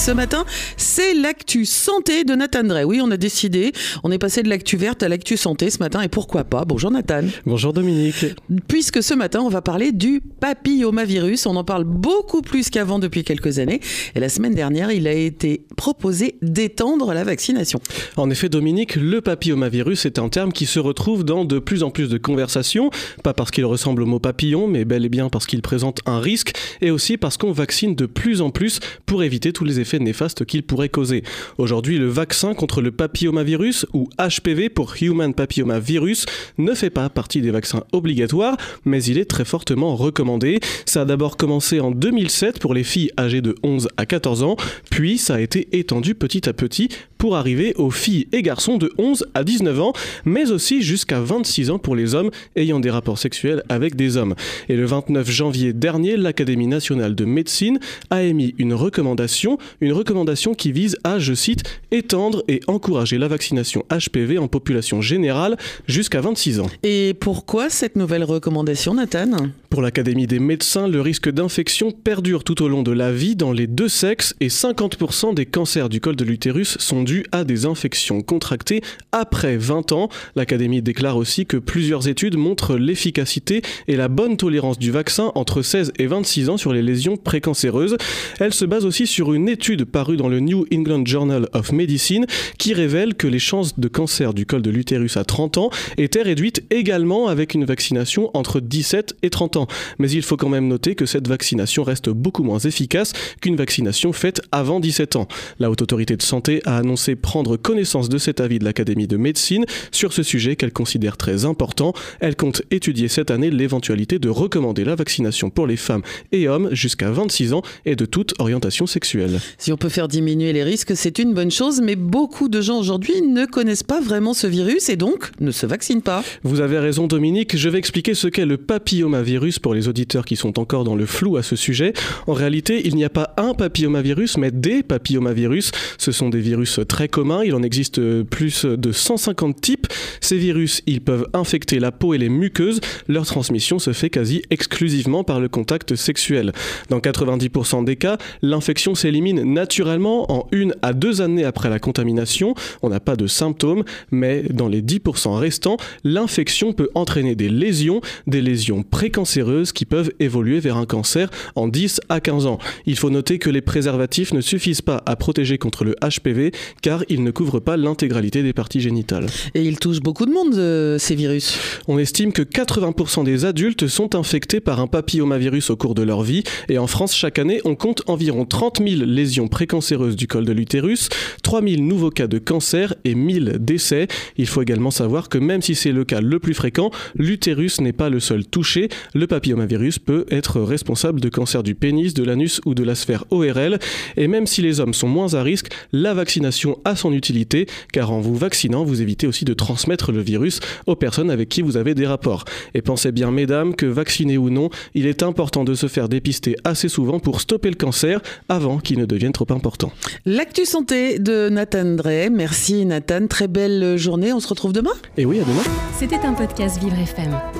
Ce matin, c'est l'actu santé de Nathan Drey. Oui, on a décidé, on est passé de l'actu verte à l'actu santé ce matin et pourquoi pas. Bonjour Nathan. Bonjour Dominique. Puisque ce matin, on va parler du papillomavirus. On en parle beaucoup plus qu'avant depuis quelques années. Et la semaine dernière, il a été proposé d'étendre la vaccination. En effet, Dominique, le papillomavirus est un terme qui se retrouve dans de plus en plus de conversations. Pas parce qu'il ressemble au mot papillon, mais bel et bien parce qu'il présente un risque et aussi parce qu'on vaccine de plus en plus pour éviter tous les effets néfastes qu'il pourrait causer. Aujourd'hui, le vaccin contre le papillomavirus, ou HPV pour Human Papillomavirus, ne fait pas partie des vaccins obligatoires, mais il est très fortement recommandé. Ça a d'abord commencé en 2007 pour les filles âgées de 11 à 14 ans, puis ça a été étendu petit à petit pour arriver aux filles et garçons de 11 à 19 ans, mais aussi jusqu'à 26 ans pour les hommes ayant des rapports sexuels avec des hommes. Et le 29 janvier dernier, l'Académie nationale de médecine a émis une recommandation une recommandation qui vise à, je cite, étendre et encourager la vaccination HPV en population générale jusqu'à 26 ans. Et pourquoi cette nouvelle recommandation, Nathan? Pour l'Académie des médecins, le risque d'infection perdure tout au long de la vie dans les deux sexes et 50% des cancers du col de l'utérus sont dus à des infections contractées après 20 ans. L'Académie déclare aussi que plusieurs études montrent l'efficacité et la bonne tolérance du vaccin entre 16 et 26 ans sur les lésions précancéreuses. Elle se base aussi sur une étude parue dans le New England Journal of Medicine qui révèle que les chances de cancer du col de l'utérus à 30 ans étaient réduites également avec une vaccination entre 17 et 30 ans. Mais il faut quand même noter que cette vaccination reste beaucoup moins efficace qu'une vaccination faite avant 17 ans. La Haute Autorité de Santé a annoncé prendre connaissance de cet avis de l'Académie de médecine sur ce sujet qu'elle considère très important. Elle compte étudier cette année l'éventualité de recommander la vaccination pour les femmes et hommes jusqu'à 26 ans et de toute orientation sexuelle. Si on peut faire diminuer les risques, c'est une bonne chose, mais beaucoup de gens aujourd'hui ne connaissent pas vraiment ce virus et donc ne se vaccinent pas. Vous avez raison Dominique, je vais expliquer ce qu'est le papillomavirus pour les auditeurs qui sont encore dans le flou à ce sujet. En réalité, il n'y a pas un papillomavirus, mais des papillomavirus. Ce sont des virus très communs, il en existe plus de 150 types. Ces virus, ils peuvent infecter la peau et les muqueuses. Leur transmission se fait quasi exclusivement par le contact sexuel. Dans 90% des cas, l'infection s'élimine naturellement en une à deux années après la contamination. On n'a pas de symptômes, mais dans les 10% restants, l'infection peut entraîner des lésions, des lésions précancéreuses qui peuvent évoluer vers un cancer en 10 à 15 ans. Il faut noter que les préservatifs ne suffisent pas à protéger contre le HPV car ils ne couvrent pas l'intégralité des parties génitales. Et ils touchent beaucoup de monde, euh, ces virus. On estime que 80% des adultes sont infectés par un papillomavirus au cours de leur vie et en France chaque année on compte environ 30 000 lésions précancéreuse du col de l'utérus, 3000 nouveaux cas de cancer et 1000 décès. Il faut également savoir que même si c'est le cas le plus fréquent, l'utérus n'est pas le seul touché. Le papillomavirus peut être responsable de cancer du pénis, de l'anus ou de la sphère ORL. Et même si les hommes sont moins à risque, la vaccination a son utilité car en vous vaccinant, vous évitez aussi de transmettre le virus aux personnes avec qui vous avez des rapports. Et pensez bien, mesdames, que vacciné ou non, il est important de se faire dépister assez souvent pour stopper le cancer avant qu'il ne devienne trop important. L'actu santé de Nathan Drey. Merci Nathan, très belle journée. On se retrouve demain Et oui, à demain. C'était un podcast Vivre FM.